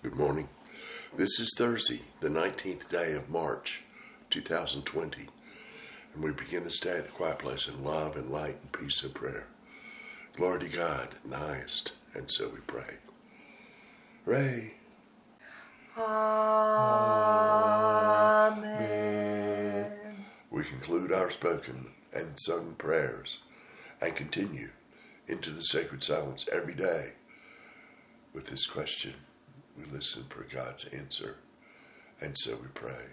Good morning. This is Thursday, the 19th day of March, 2020, and we begin this day at the quiet place in love and light and peace and prayer. Glory to God in the highest, and so we pray. Ray. Amen. We conclude our spoken and sung prayers and continue into the sacred silence every day with this question we listen for God's answer, and so we pray.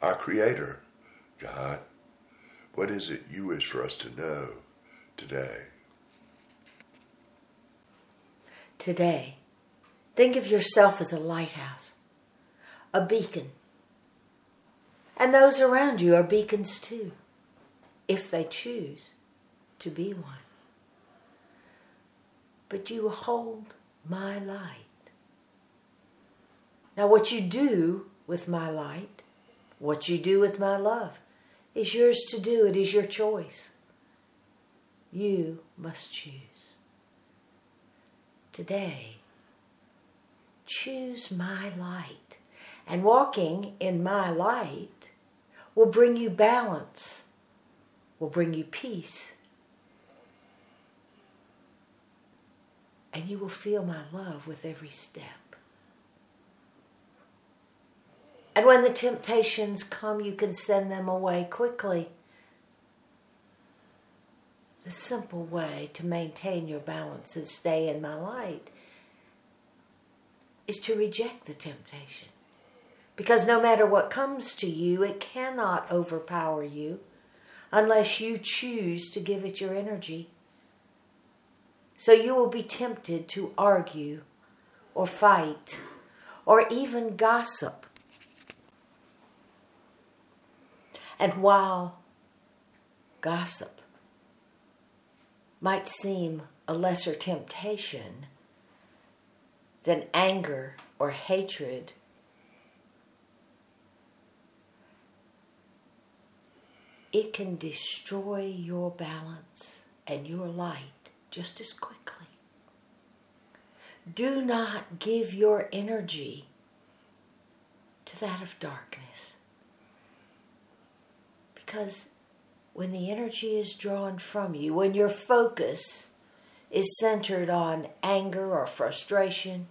Our Creator, God, what is it you wish for us to know today? Today, think of yourself as a lighthouse, a beacon. And those around you are beacons too, if they choose to be one. But you hold my light. Now, what you do with my light, what you do with my love, is yours to do. It is your choice. You must choose. Today, choose my light. And walking in my light will bring you balance, will bring you peace. And you will feel my love with every step. And when the temptations come, you can send them away quickly. The simple way to maintain your balance and stay in my light is to reject the temptation. Because no matter what comes to you, it cannot overpower you unless you choose to give it your energy. So you will be tempted to argue or fight or even gossip And while gossip might seem a lesser temptation than anger or hatred, it can destroy your balance and your light just as quickly. Do not give your energy to that of darkness. Because when the energy is drawn from you, when your focus is centered on anger or frustration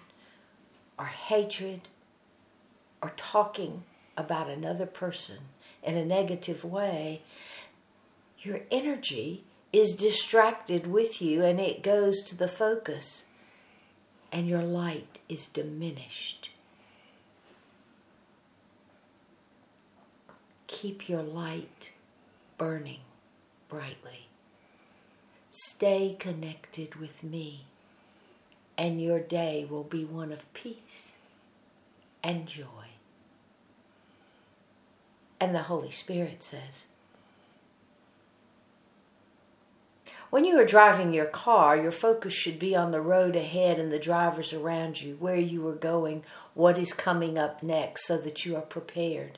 or hatred or talking about another person in a negative way, your energy is distracted with you and it goes to the focus, and your light is diminished. Keep your light burning brightly. Stay connected with me, and your day will be one of peace and joy. And the Holy Spirit says, When you are driving your car, your focus should be on the road ahead and the drivers around you, where you are going, what is coming up next, so that you are prepared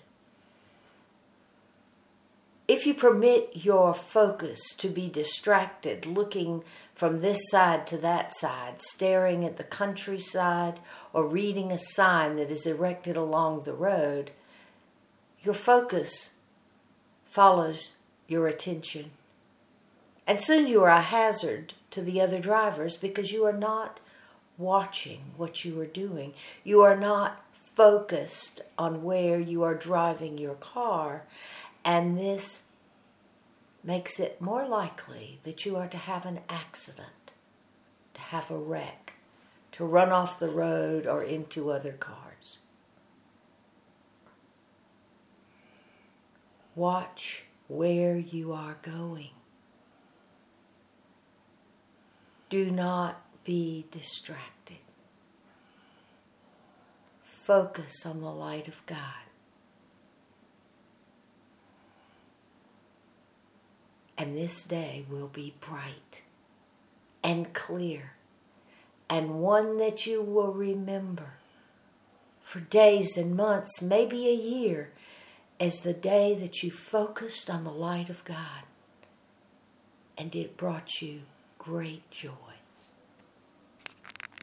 if you permit your focus to be distracted, looking from this side to that side, staring at the countryside, or reading a sign that is erected along the road, your focus follows your attention. And soon you are a hazard to the other drivers because you are not watching what you are doing. You are not focused on where you are driving your car and this makes it more likely that you are to have an accident, to have a wreck, to run off the road or into other cars. Watch where you are going. Do not be distracted. Focus on the light of God. And this day will be bright and clear and one that you will remember for days and months, maybe a year, as the day that you focused on the light of God and it brought you great joy.